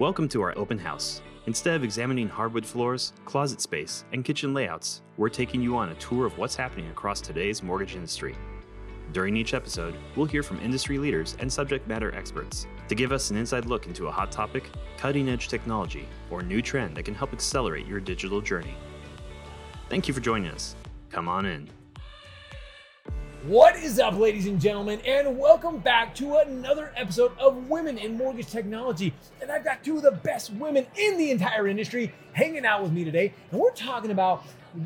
Welcome to our open house. Instead of examining hardwood floors, closet space, and kitchen layouts, we're taking you on a tour of what's happening across today's mortgage industry. During each episode, we'll hear from industry leaders and subject matter experts to give us an inside look into a hot topic, cutting edge technology, or new trend that can help accelerate your digital journey. Thank you for joining us. Come on in. What is up, ladies and gentlemen, and welcome back to another episode of Women in Mortgage Technology. And I've got two of the best women in the entire industry hanging out with me today, and we're talking about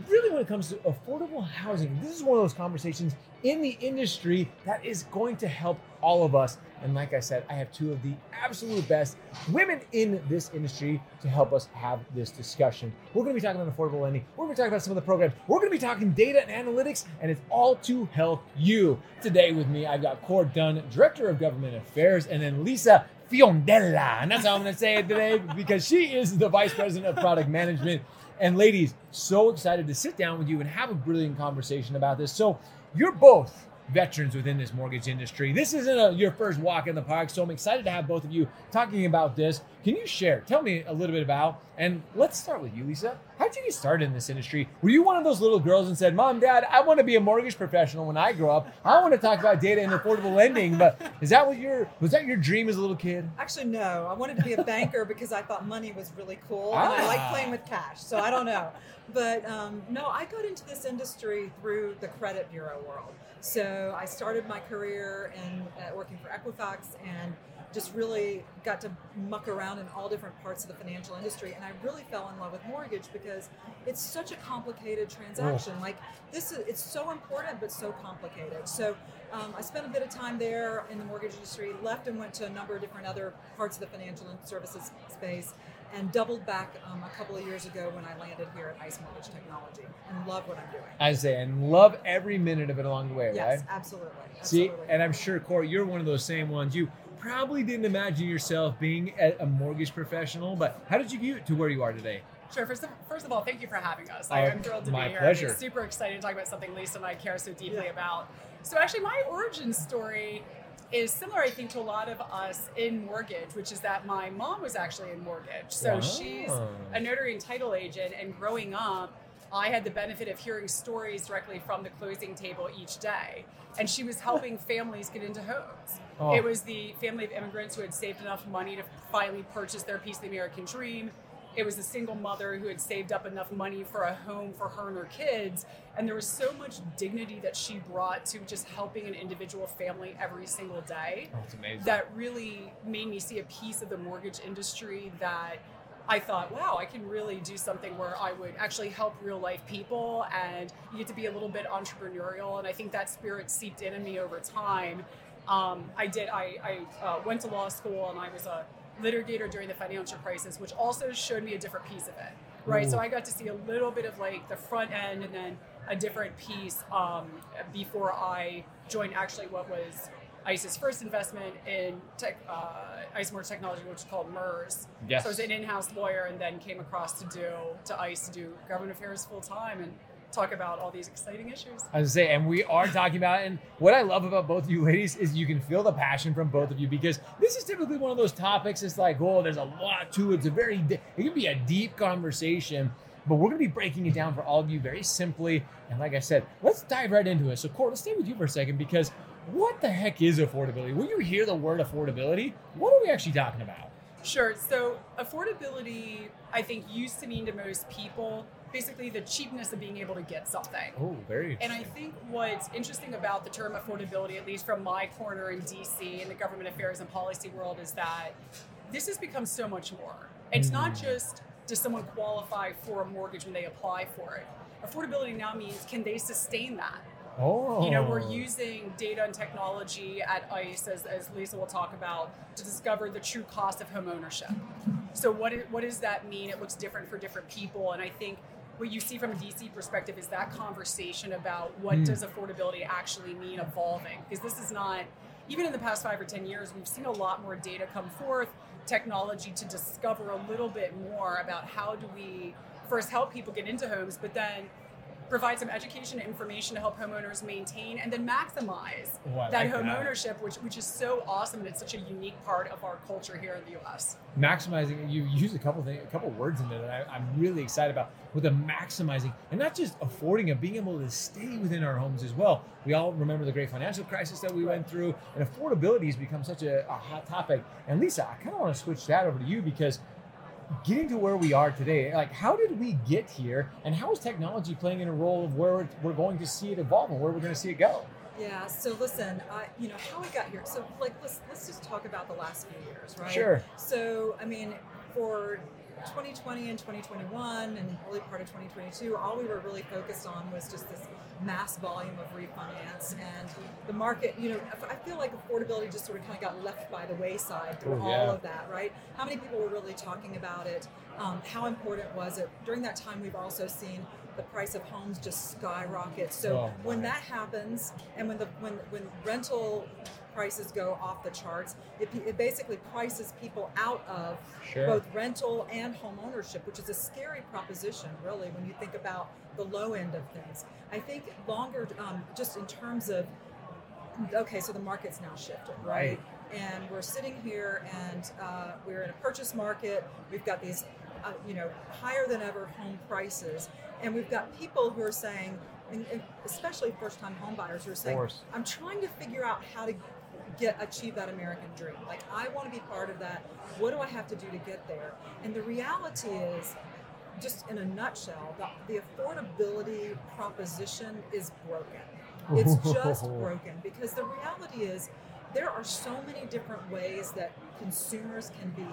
really when it comes to affordable housing. This is one of those conversations in the industry that is going to help all of us. And like I said, I have two of the absolute best women in this industry to help us have this discussion. We're going to be talking about affordable lending. We're going to talk about some of the programs. We're going to be talking data and analytics, and it's all to help you. Today with me, I've got Court Dunn, Director of Government Affairs, and then Lisa Fiondella. And that's how I'm going to say it today because she is the Vice President of Product Management. And ladies, so excited to sit down with you and have a brilliant conversation about this. So, you're both veterans within this mortgage industry. This isn't a, your first walk in the park, so I'm excited to have both of you talking about this. Can you share? Tell me a little bit about, and let's start with you, Lisa. How did you get started in this industry? Were you one of those little girls and said, "Mom, Dad, I want to be a mortgage professional when I grow up. I want to talk about data and affordable lending"? But is that what your was that your dream as a little kid? Actually, no. I wanted to be a banker because I thought money was really cool, and I like Ah. playing with cash. So I don't know, but um, no, I got into this industry through the credit bureau world. So I started my career in uh, working for Equifax and just really got to muck around in all different parts of the financial industry. And I really fell in love with mortgage because it's such a complicated transaction. Like this is it's so important but so complicated. So um, I spent a bit of time there in the mortgage industry left and went to a number of different other parts of the financial and services space and doubled back um, a couple of years ago when I landed here at ICE Mortgage Technology and love what I'm doing I say, and love every minute of it along the way, yes right? absolutely, See, and I'm sure, Corey, you're one of those same ones. You probably didn't imagine yourself being a, a mortgage professional, but how did you get to where you are today? Sure. First of, first of all, thank you for having us. I, I'm thrilled to my be here. pleasure. I'm super excited to talk about something Lisa and I care so deeply Yeah. about. So, actually, my origin story is similar, I think, to a lot of us in mortgage, which is that my mom was actually in mortgage. So, Wow. she's a notary and title agent, and growing up, I had the benefit of hearing stories directly from the closing table each day. And she was helping families get into homes. Oh. It was the family of immigrants who had saved enough money to finally purchase their piece of the American dream. It was a single mother who had saved up enough money for a home for her and her kids. And there was so much dignity that she brought to just helping an individual family every single day Oh, that really made me see a piece of the mortgage industry that I thought, wow, I can really do something where I would actually help real life people and you get to be a little bit entrepreneurial. And I think that spirit seeped in, in me over time. Um, I did, I, I uh, went to law school and I was a litigator during the financial crisis, which also showed me a different piece of it. Right. So I got to see a little bit of like the front end and then a different piece um, before I joined actually what was ICE's first investment in tech, uh, ICE Mortgage Technology, which is called MERS. Yes. So I was an in-house lawyer, and then came across to do to ICE to do government affairs full time and talk about all these exciting issues. I was say, and we are talking about, and what I love about both of you ladies is you can feel the passion from both of you because this is typically one of those topics. It's like, oh, there's a lot to it. It's a very, it can be a deep conversation, but we're gonna be breaking it down for all of you very simply. And like I said, let's dive right into it. So, Court, let's stay with you for a second because what the heck is affordability? When you hear the word affordability, what are we actually talking about? Sure. So affordability, I think, used to mean to most people basically the cheapness of being able to get something. Oh, very. And I think what's interesting about the term affordability, at least from my corner in DC in the government affairs and policy world, is that this has become so much more. It's not Mm. just does someone qualify for a mortgage when they apply for it. Affordability now means can they sustain that? oh, You know, we're using data and technology at ICE, as, as Lisa will talk about, to discover the true cost of home ownership. So, what, is, what does that mean? It looks different for different people. And I think what you see from a DC perspective is that conversation about what Mm. does affordability actually mean evolving. Because this is not, even in the past five or 10 years, we've seen a lot more data come forth, technology to discover a little bit more about how do we first help people get into homes, but then provide some education and information to help homeowners maintain and then maximize Oh, that like home that. ownership, which which is so awesome and it's such a unique part of our culture here in the U.S. maximizing you use a couple things a couple words in there that I, i'm really excited about with the maximizing and not just affording and being able to stay within our homes as well we all remember the great financial crisis that we went through and affordability has become such a, a hot topic and lisa i kind of want to switch that over to you because getting to where we are today like how did we get here and how is technology playing in a role of where we're going to see it evolve and where we're going to see it go Yeah. So listen, I, you know how we got here. So like, let's let's just talk about the last few years, right? Sure. So I mean, for 2020 and 2021 and early part of 2022, all we were really focused on was just this mass volume of refinance and the market. You know, I feel like affordability just sort of kind of got left by the wayside through Oh, all yeah. of that, right? How many people were really talking about it? Um, how important was it? During that time, we've also seen the price of homes just skyrocket. So Oh, when that happens, and when the when when rental prices go off the charts, it, it basically prices people out of Sure. both rental and home ownership, which is a scary proposition, really, when you think about the low end of things. I think longer, um, just in terms of okay, so the market's now shifted, right? Right. And we're sitting here, and uh, we're in a purchase market. We've got these, uh, you know, higher than ever home prices, and we've got people who are saying, and, especially first-time homebuyers who are saying, "I'm trying to figure out how to get achieve that American dream. Like, I want to be part of that. What do I have to do to get there?" And the reality is, just in a nutshell, the, the affordability proposition is broken. It's just broken because the reality is there are so many different ways that consumers can be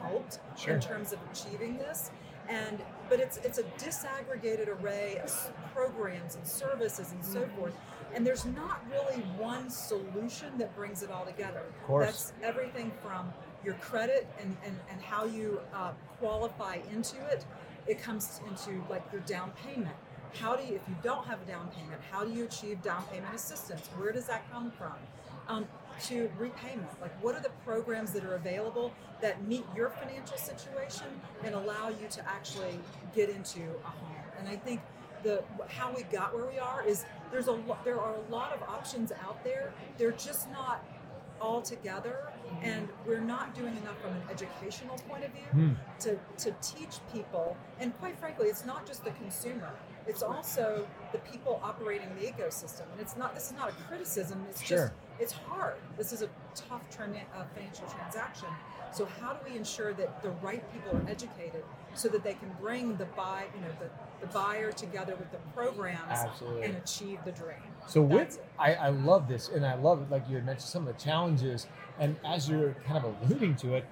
helped Sure. in terms of achieving this. And but it's it's a disaggregated array of programs and services and so mm-hmm. forth. And there's not really one solution that brings it all together. Of course. That's everything from your credit and, and, and how you uh, qualify into it. It comes into like your down payment. How do you, if you don't have a down payment, how do you achieve down payment assistance? Where does that come from? Um, to repayment, like what are the programs that are available that meet your financial situation and allow you to actually get into a home? And I think the how we got where we are is there's a lo- there are a lot of options out there. They're just not all together, and we're not doing enough from an educational point of view Hmm. to, to teach people. And quite frankly, it's not just the consumer; it's also the people operating the ecosystem. And it's not this is not a criticism. It's Sure. just it's hard. This is a tough tran- uh, financial transaction. So how do we ensure that the right people are educated so that they can bring the buy, you know, the, the buyer together with the programs Absolutely. and achieve the dream? So That's with. I, I love this, and I love it. Like you had mentioned, some of the challenges, and as you're kind of alluding to it,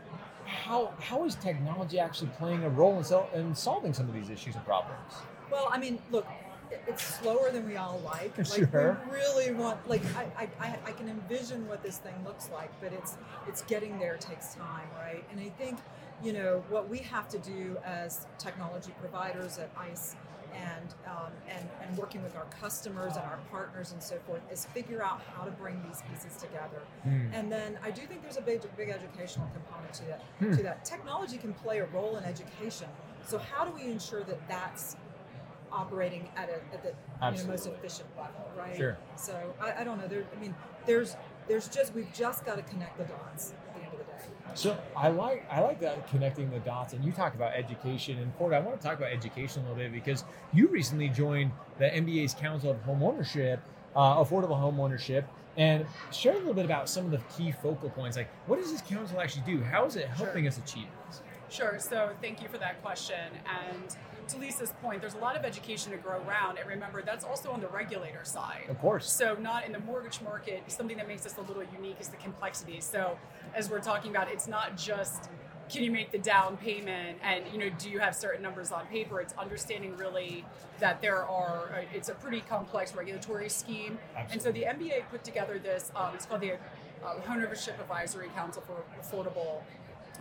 how how is technology actually playing a role in, sol- in solving some of these issues and problems? Well, I mean, look, it's slower than we all like. Like Sure. we really want. Like I, I, I, can envision what this thing looks like, but it's it's getting there takes time, right? And I think you know what we have to do as technology providers at ICE. And, um, and and working with our customers and our partners and so forth is figure out how to bring these pieces together. Hmm. And then I do think there's a big, big educational component to that. Hmm. To that, technology can play a role in education. So how do we ensure that that's operating at, a, at the you know, most efficient level, right? Sure. So I, I don't know. There, I mean, there's there's just we've just got to connect the dots at the end of the day. So I like I like that connecting the dots, and you talk about education. And Ford, I want to talk about education a little bit because you recently joined the MBA's Council of Home Ownership, uh, Affordable Home Ownership, and share a little bit about some of the key focal points. Like, what does this council actually do? How is it helping us achieve this? Sure. So thank you for that question. And to Lisa's point, there's a lot of education to grow around. And remember, that's also on the regulator side. Of course. So not in the mortgage market. Something that makes us a little unique is the complexity. So as we're talking about, it's not just can you make the down payment and you know do you have certain numbers on paper it's understanding really that there are uh, it's a pretty complex regulatory scheme Absolutely. and so the mba put together this um, it's called the uh, homeownership advisory council for affordable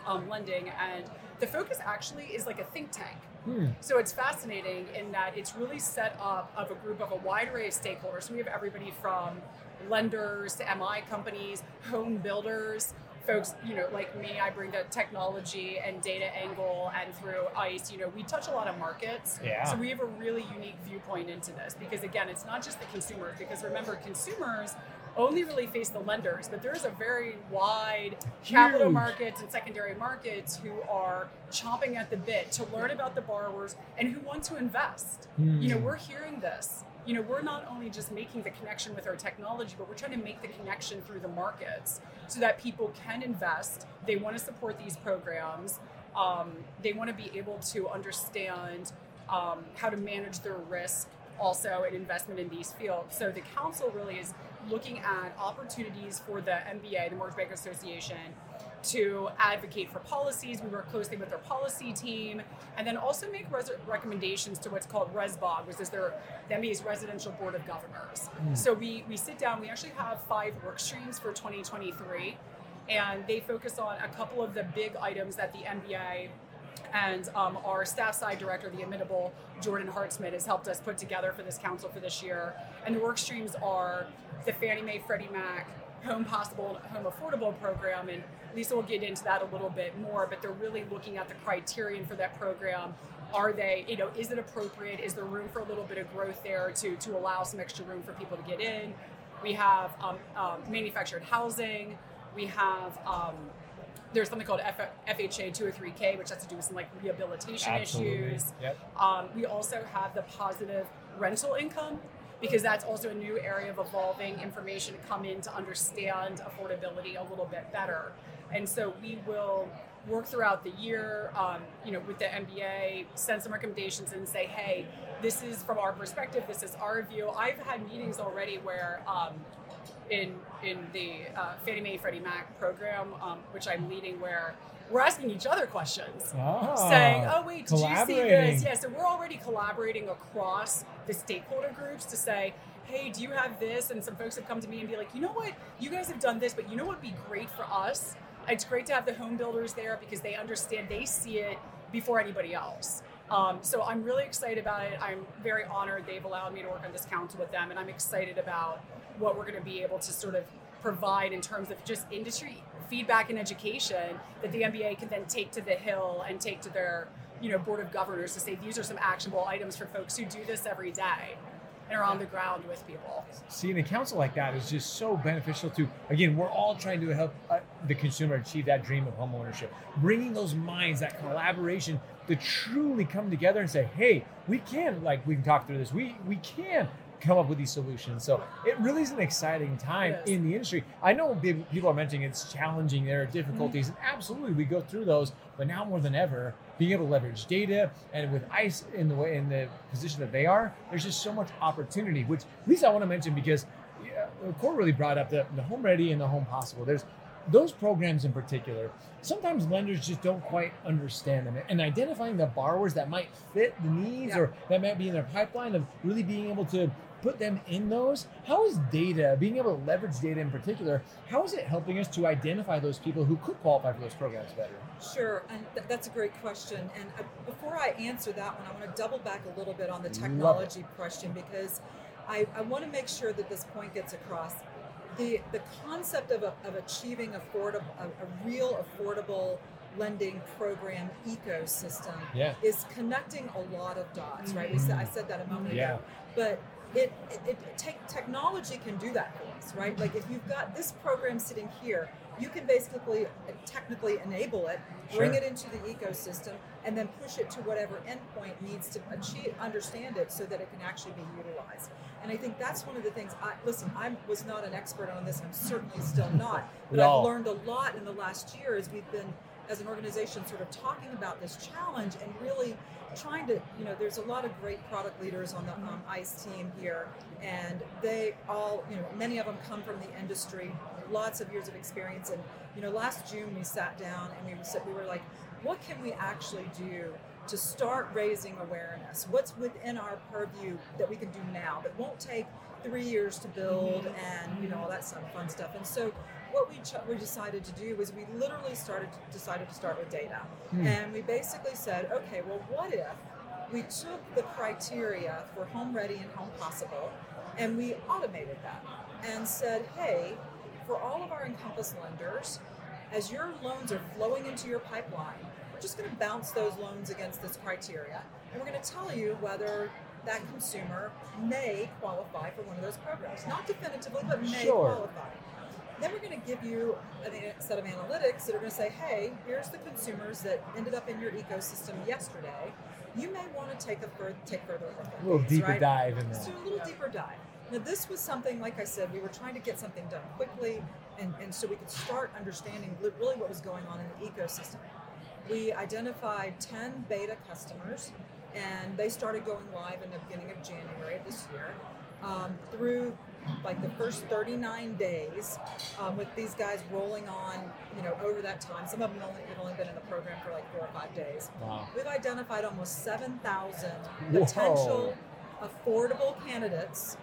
um, lending and the focus actually is like a think tank Hmm. so it's fascinating in that it's really set up of a group of a wide array of stakeholders. So we have everybody from lenders to MI companies, home builders, folks, you know, like me, I bring the technology and data angle, and through ICE, you know, we touch a lot of markets. Yeah. So we have a really unique viewpoint into this because, again, it's not just the consumers. Because remember, consumers only really face the lenders, but there's a very wide capital Huge. markets and secondary markets who are chomping at the bit to learn about the borrowers and who want to invest. You know, Hmm. we're hearing this. You know, we're not only just making the connection with our technology, but we're trying to make the connection through the markets so that people can invest. They want to support these programs. Um, they want to be able to understand um, how to manage their risk also an investment in these fields. So the council really is looking at opportunities for the MBA, the Mortgage Banker Association, to advocate for policies. We work closely with their policy team, and then also make res- recommendations to what's called ResBog, which is their the MBA's Residential Board of Governors. Hmm. So we we sit down. We actually have five work streams for 2023, and they focus on a couple of the big items that the MBA and um, our staff side director, the imitable Jordan Hartsmith, has helped us put together for this council for this year. And the work streams are the Fannie Mae, Freddie Mac, Home Possible, Home Affordable program, and Lisa will get into that a little bit more. But they're really looking at the criterion for that program. Are they, you know, is it appropriate? Is there room for a little bit of growth there to to allow some extra room for people to get in? We have um, um, manufactured housing. We have um, there's something called F- FHA 203K, which has to do with some like rehabilitation Absolutely. issues. Yep. Um, we also have the positive rental income because that's also a new area of evolving information to come in to understand affordability a little bit better. And so we will work throughout the year, um, you know, with the MBA, send some recommendations and say, hey, this is from our perspective, this is our view. I've had meetings already where um, in in the uh, Fannie Mae Freddie Mac program, um, which I'm leading, where we're asking each other questions, Ah, saying, "Oh wait, did you see this?" Yeah, so we're already collaborating across the stakeholder groups to say, "Hey, do you have this?" And some folks have come to me and be like, "You know what? You guys have done this, but you know what would be great for us? It's great to have the home builders there because they understand, they see it before anybody else." Um, so I'm really excited about it. I'm very honored they've allowed me to work on this council with them, and I'm excited about what we're going to be able to sort of provide in terms of just industry feedback and education that the MBA can then take to the Hill and take to their you know board of governors to say these are some actionable items for folks who do this every day and are on the ground with people. Seeing a council like that is just so beneficial to, again, we're all trying to help uh, the consumer achieve that dream of home ownership. Bringing those minds, that collaboration to truly come together and say, hey, we can, like, we can talk through this, we, we can come up with these solutions. So it really is an exciting time in the industry. I know people are mentioning it's challenging, there are difficulties, and absolutely we go through those, but now more than ever, being able to leverage data and with ICE in the way in the position that they are, there's just so much opportunity. Which at least I want to mention because yeah, Court really brought up the, the Home Ready and the Home Possible. There's those programs in particular. Sometimes lenders just don't quite understand them, and identifying the borrowers that might fit the needs Yeah. or that might be in their pipeline of really being able to put them in those. How is data, being able to leverage data in particular, how is it helping us to identify those people who could qualify for those programs better? Sure, and th- that's a great question. And uh, before I answer that one, I want to double back a little bit on the technology question because I, I want to make sure that this point gets across. The the concept of, a, of achieving affordable a, a real affordable lending program ecosystem Yeah. is connecting a lot of dots, right? We said, I said that a moment Yeah. ago, but it, it, it take, technology can do that for us, right? Like if you've got this program sitting here, you can basically uh, technically enable it, bring Sure. it into the ecosystem, and then push it to whatever endpoint needs to achieve, understand it, so that it can actually be utilized. And I think that's one of the things. I listen. I was not an expert on this, I'm certainly still not. But No. I've learned a lot in the last year as we've been, as an organization, sort of talking about this challenge and really trying to, you know, there's a lot of great product leaders on the um, ICE team here, and they all, you know, many of them come from the industry, lots of years of experience. And you know, last June we sat down and we said we were like, what can we actually do to start raising awareness? What's within our purview that we can do now that won't take three years to build and you know all that some fun stuff. And so what we, ch- we decided to do was we literally started decided to start with data, Hmm. and we basically said, okay, well, what if we took the criteria for home ready and home possible, and we automated that and said, hey, for all of our Encompass lenders, as your loans are flowing into your pipeline, we're just going to bounce those loans against this criteria, and we're going to tell you whether that consumer may qualify for one of those programs. Not definitively, but may Sure. qualify. Then we're going to give you a set of analytics that are going to say, hey, here's the consumers that ended up in your ecosystem yesterday. You may want to take a fur- take further look at A little these, deeper right? dive in So that. a little deeper dive. Now, this was something, like I said, we were trying to get something done quickly, and, and so we could start understanding really what was going on in the ecosystem. We identified 10 beta customers, and they started going live in the beginning of January of this year. Um, through like the first 39 days, um, with these guys rolling on, you know, over that time. Some of them only, have only been in the program for like four or five days. Wow. We've identified almost 7,000 Whoa. potential affordable candidates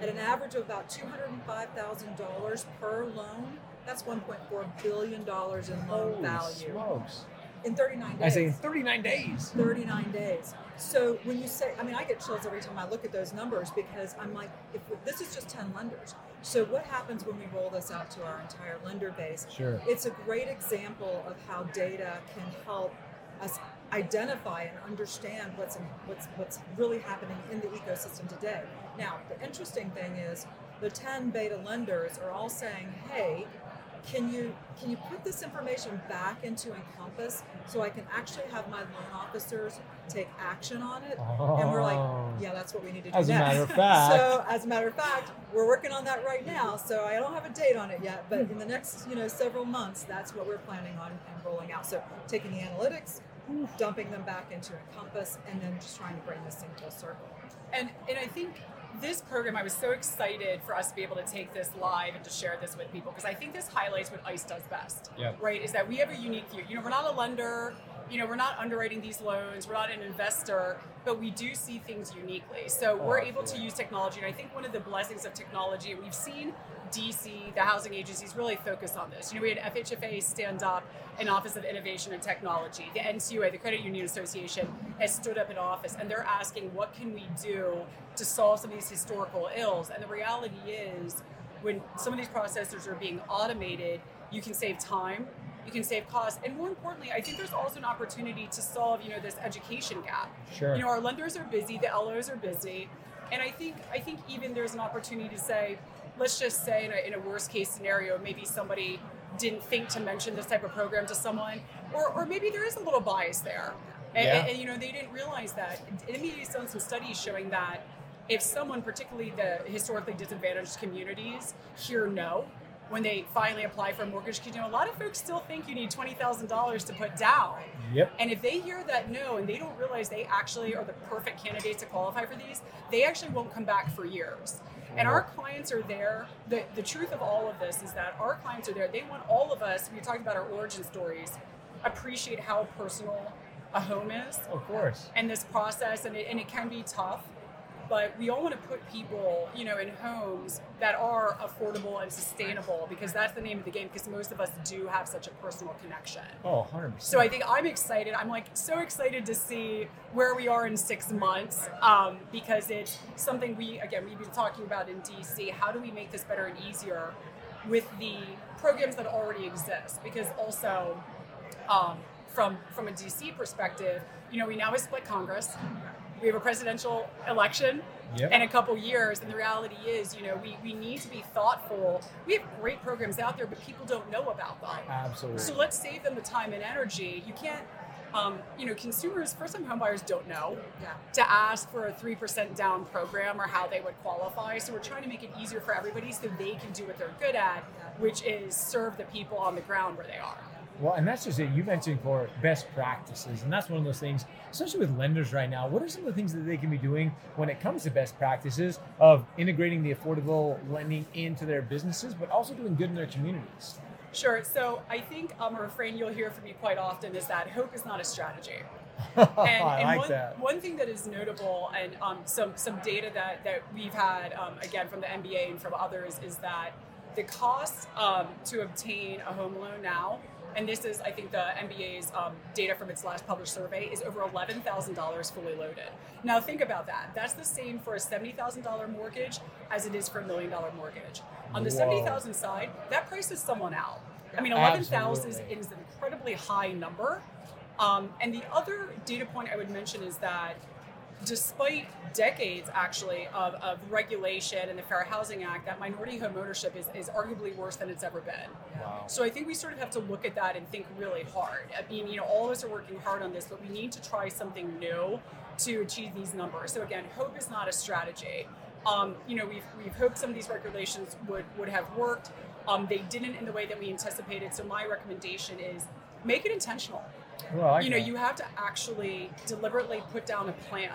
at an average of about $205,000 per loan. That's $1.4 billion in loan Holy value smokes. in 39 days. I say in 39 days. 39 days. So when you say, I mean, I get chills every time I look at those numbers because I'm like, if this is just 10 lenders. So what happens when we roll this out to our entire lender base? Sure. It's a great example of how data can help us identify and understand what's what's what's really happening in the ecosystem today. Now, the interesting thing is the 10 beta lenders are all saying, "Hey, can you can you put this information back into Encompass so I can actually have my loan officers take action on it?" And we're like, Oh. "Yeah, that's what we need to do." As a next." matter of fact. so as a matter of fact, we're working on that right now. So I don't have a date on it yet, but in the next you know several months, that's what we're planning on and rolling out. So taking the analytics, dumping them back into Encompass, and then just trying to bring this thing full circle. And and I think this program, I was so excited for us to be able to take this live and to share this with people because I think this highlights what ICE does best. Yep. Right? Is that we have a unique view. You know, we're not a lender. You know, we're not underwriting these loans. We're not an investor, but we do see things uniquely. So Oh, we're able to use technology, and I think one of the blessings of technology, we've seen DC, the housing agencies, really focus on this. You know, we had FHFA stand up an Office of Innovation and Technology. The NCUA, the Credit Union Association, has stood up an office, and they're asking, what can we do to solve some of these historical ills? And the reality is, when some of these processes are being automated, you can save time, you can save costs, and more importantly, I think there's also an opportunity to solve, you know, this education gap. Sure. You know, our lenders are busy, the LOs are busy, and I think I think even there's an opportunity to say, let's just say in a, in a worst case scenario, maybe somebody didn't think to mention this type of program to someone, or, or maybe there is a little bias there, and, Yeah. and, and, you know they didn't realize that. NME's done some studies showing that if someone, particularly the historically disadvantaged communities, hear no. When they finally apply for a mortgage, you know, a lot of folks still think you need twenty thousand dollars to put down. Yep. And if they hear that no and they don't realize they actually are the perfect candidates to qualify for these, they actually won't come back for years. And our clients are there. The, the truth of all of this is that our clients are there. They want all of us, we talked about our origin stories, appreciate how personal a home is Of course. and this process and it, and it can be tough but we all want to put people you know in homes that are affordable and sustainable because that's the name of the game because most of us do have such a personal connection Oh, 100%. so I think I'm excited. I'm like so excited to see where we are in six months um, because it's something we again we've been talking about in DC. How do we make this better and easier with the programs that already exist? Because also um, from from a DC perspective, you know, we now have split Congress. We have a presidential election Yep. in a couple years, and the reality is, you know, we, we need to be thoughtful. We have great programs out there, but people don't know about them. Absolutely. So let's save them the time and energy. You can't, um, you know, consumers, first time homebuyers don't know Yeah. to ask for a 3% down program or how they would qualify. So we're trying to make it easier for everybody so they can do what they're good at, which is serve the people on the ground where they are. Well, and that's just it. You mentioned for best practices, and that's one of those things, especially with lenders right now. What are some of the things that they can be doing when it comes to best practices of integrating the affordable lending into their businesses, but also doing good in their communities? Sure. So I think um, a refrain you'll hear from me quite often is that hope is not a strategy. I and, and like one, that. one thing that is notable and um, some some data that, that we've had um, again from the MBA and from others is that the cost um, to obtain a home loan now, and this is I think the MBA's um, data from its last published survey is over eleven thousand dollars fully loaded. Now think about that. That's the same for a seventy thousand dollar mortgage as it is for a million dollar mortgage. On the Whoa. seventy thousand side, that prices someone out. I mean, 11,000 is, is an incredibly high number. Um, and the other data point I would mention is that despite decades actually of, of regulation and the Fair Housing Act, that minority home ownership is, is arguably worse than it's ever been. Wow. So I think we sort of have to look at that and think really hard. I mean, you know, all of us are working hard on this, but we need to try something new to achieve these numbers. So again, hope is not a strategy. Um, you know, we've, we've hoped some of these regulations would, would have worked. Um, they didn't in the way that we anticipated. So my recommendation is make it intentional Like you know that. you have to actually deliberately put down a plan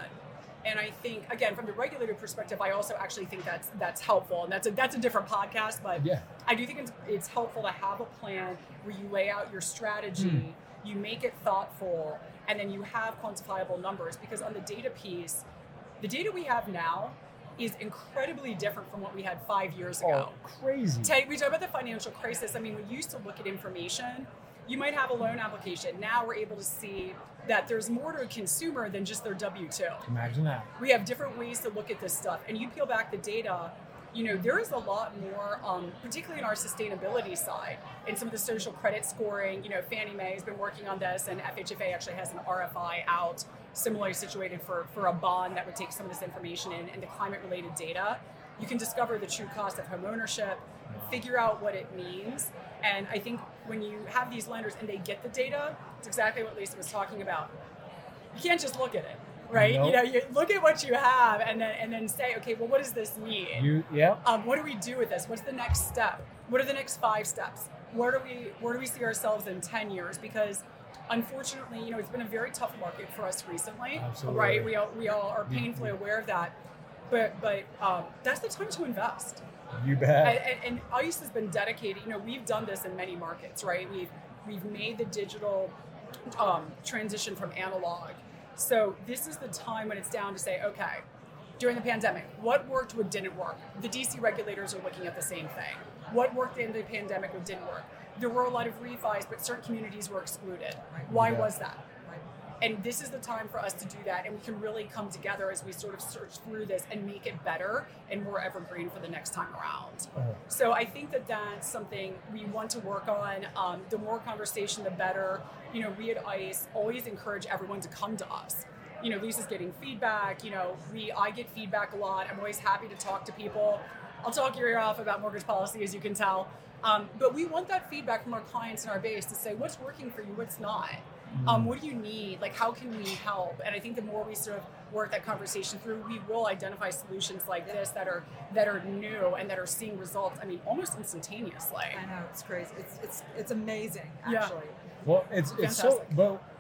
and i think again from the regulator perspective i also actually think that's that's helpful and that's a that's a different podcast but Yeah. i do think it's, it's helpful to have a plan where you lay out your strategy Hmm. you make it thoughtful and then you have quantifiable numbers because on the data piece the data we have now is incredibly different from what we had five years ago Oh, crazy. We talk about the financial crisis. I mean, we used to look at information. You might have a loan application. Now we're able to see that there's more to a consumer than just their W 2. Imagine that. We have different ways to look at this stuff. And you peel back the data, you know, there is a lot more, um, particularly in our sustainability side, and some of the social credit scoring. You know, Fannie Mae has been working on this, and FHFA actually has an RFI out, similarly situated for, for a bond that would take some of this information in and the climate related data. You can discover the true cost of home ownership, figure out what it means. And I think when you have these lenders and they get the data, it's exactly what Lisa was talking about you can't just look at it, right? Nope. You know, you look at what you have and then and then say, okay, well, what does this mean? You, yeah. um, what do we do with this? What's the next step? What are the next five steps? Where do we where do we see ourselves in ten years? Because unfortunately, you know, it's been a very tough market for us recently, Absolutely. right? We all we all are painfully aware of that. But but um, that's the time to invest. You bet. And, and, and ICE has been dedicated. You know, we've done this in many markets, right? We've we've made the digital um, transition from analog. So this is the time when it's down to say, okay, during the pandemic, what worked, what didn't work? The DC regulators are looking at the same thing. What worked in the pandemic, what didn't work? There were a lot of refis, but certain communities were excluded. Why Yeah. was that? And this is the time for us to do that, and we can really come together as we sort of search through this and make it better and more evergreen for the next time around. Oh. So I think that that's something we want to work on. Um, the more conversation, the better. You know, we at ICE always encourage everyone to come to us. You know, Lisa's getting feedback. You know, we I get feedback a lot. I'm always happy to talk to people. I'll talk your ear off about mortgage policy, as you can tell. Um, but we want that feedback from our clients and our base to say what's working for you, what's not. Um, what do you need? Like, how can we help? And I think the more we sort of work that conversation through, we will identify solutions like this that are that are new and that are seeing results. I mean, almost instantaneously. I know it's crazy. It's it's it's amazing Yeah. actually. Well, it's it's so. Fantastic.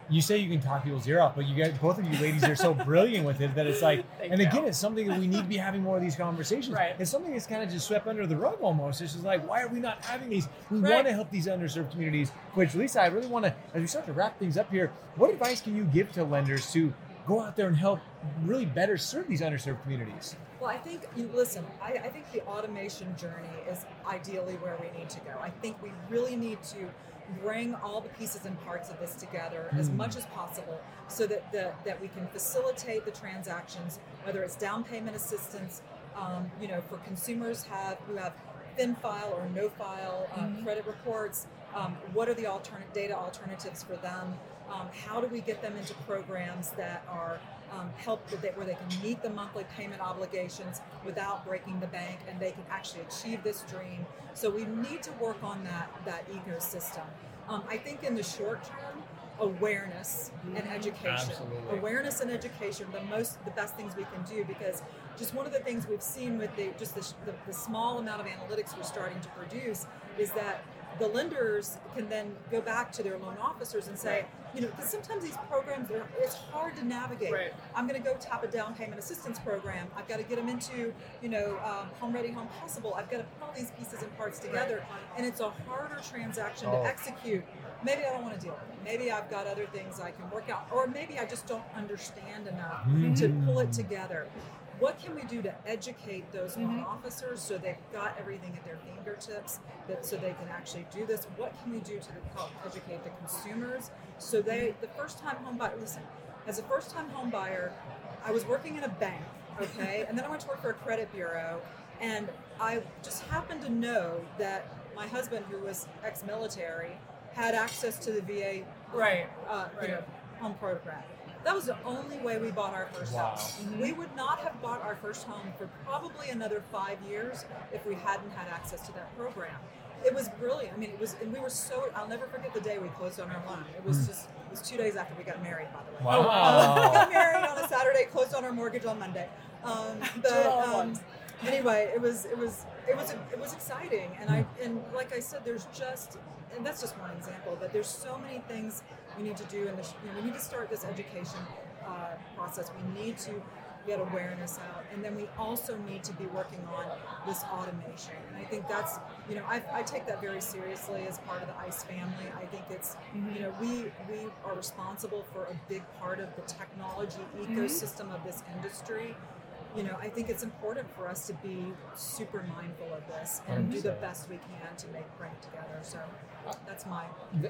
You say you can talk people's ear off, but you guys, both of you ladies, are so brilliant with it that it's like. Thank and you. again, it's something that we need to be having more of these conversations. Right. It's something that's kind of just swept under the rug almost. It's just like, why are we not having these? We Right. want to help these underserved communities. Which, Lisa, I really want to, as we start to wrap things up here, what advice can you give to lenders to go out there and help really better serve these underserved communities? Well, I think you listen. I, I think the automation journey is ideally where we need to go. I think we really need to bring all the pieces and parts of this together as Mm. much as possible, so that the, that we can facilitate the transactions, whether it's down payment assistance, um, you know, for consumers have who have thin file or no file um, credit reports. Um, what are the alternate data alternatives for them? Um, how do we get them into programs that are um, help with it, where they can meet the monthly payment obligations without breaking the bank, and they can actually achieve this dream. So we need to work on that that ecosystem. Um, I think in the short term, awareness and education. Absolutely. Awareness and education, the most, the best things we can do because just one of the things we've seen with the just the, the, the small amount of analytics we're starting to produce is that the lenders can then go back to their loan officers and say, you know, because sometimes these programs are it's hard to navigate. Right. I'm going to go tap a down payment assistance program. I've got to get them into, you know, um, home ready, home possible. I've got to put all these pieces and parts together, and it's a harder transaction Oh. to execute. Maybe I don't want to deal with it. Maybe I've got other things I can work out, or maybe I just don't understand enough to pull it together. What can we do to educate those loan officers so they've got everything at their fingertips, that so they can actually do this? What can we do to help educate the consumers so they, the first time home buyer, listen, as a first time home buyer, I was working in a bank, okay, and then I went to work for a credit bureau, and I just happened to know that my husband, who was ex-military, had access to the VA Right. uh, you know, home program. That was the only way we bought our first Wow. house. Mhm. We would not have bought our first home for probably another five years if we hadn't had access to that program. It was brilliant. I mean, it was, and we were so. I'll never forget the day we closed on our loan. It was Mm. just. It was two days after we got married, by the way. Wow. Uh, we got married on a Saturday, closed on our mortgage on Monday. Um, Do it but um, anyway, it was it was it was it was exciting, and I and like I said, there's just and that's just one example, but there's so many things we need to do, and you know, we need to start this education uh, process. We need to get awareness out, and then we also need to be working on this automation. And I think that's you know I, I take that very seriously as part of the ICE family. I think it's you know we we are responsible for a big part of the technology ecosystem of this industry you know, I think it's important for us to be super mindful of this and do the best we can to make bring it together. So that's my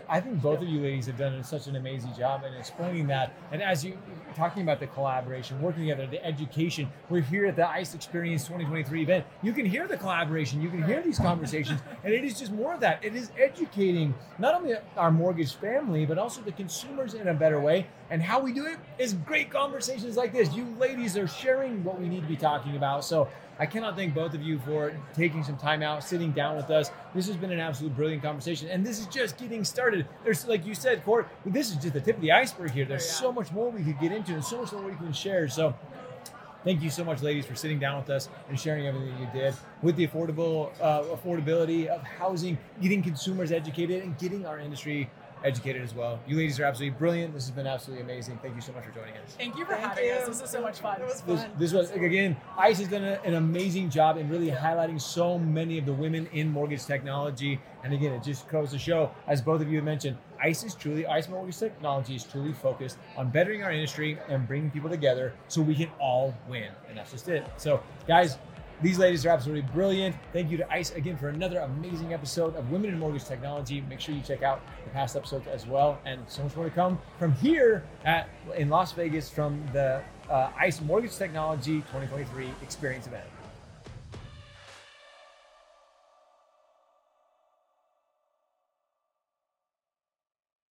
I think both of you ladies have done such an amazing job in explaining that. And as you talking about the collaboration, working together, the education, we're here at the ICE Experience 2023 event. You can hear the collaboration, you can hear these conversations, and it is just more of that. It is educating not only our mortgage family, but also the consumers in a better way. And how we do it is great conversations like this. You ladies are sharing what we need to be talking about. So I cannot thank both of you for taking some time out, sitting down with us. This has been an absolute brilliant conversation, and this is just getting started. There's, like you said, Court, this is just the tip of the iceberg here. There's so much more we could get into, and so much more we can share. So, thank you so much, ladies, for sitting down with us and sharing everything you did with the affordable uh, affordability of housing, getting consumers educated, and getting our industry educated as well. You ladies are absolutely brilliant. This has been absolutely amazing. Thank you so much for joining us. Thank you for Thank having you. us. This is so much fun. It was This, fun. this was again, ICE has done a- an amazing job in really highlighting so many of the women in mortgage technology. And again, it just goes to show, as both of you have mentioned, ICE is truly ICE Mortgage Technology is truly focused on bettering our industry and bringing people together so we can all win. And that's just it. So, guys. These ladies are absolutely brilliant. Thank you to ICE again for another amazing episode of Women in Mortgage Technology. Make sure you check out the past episodes as well, and so much more to come from here at in Las Vegas from the uh, ICE Mortgage Technology 2023 Experience event.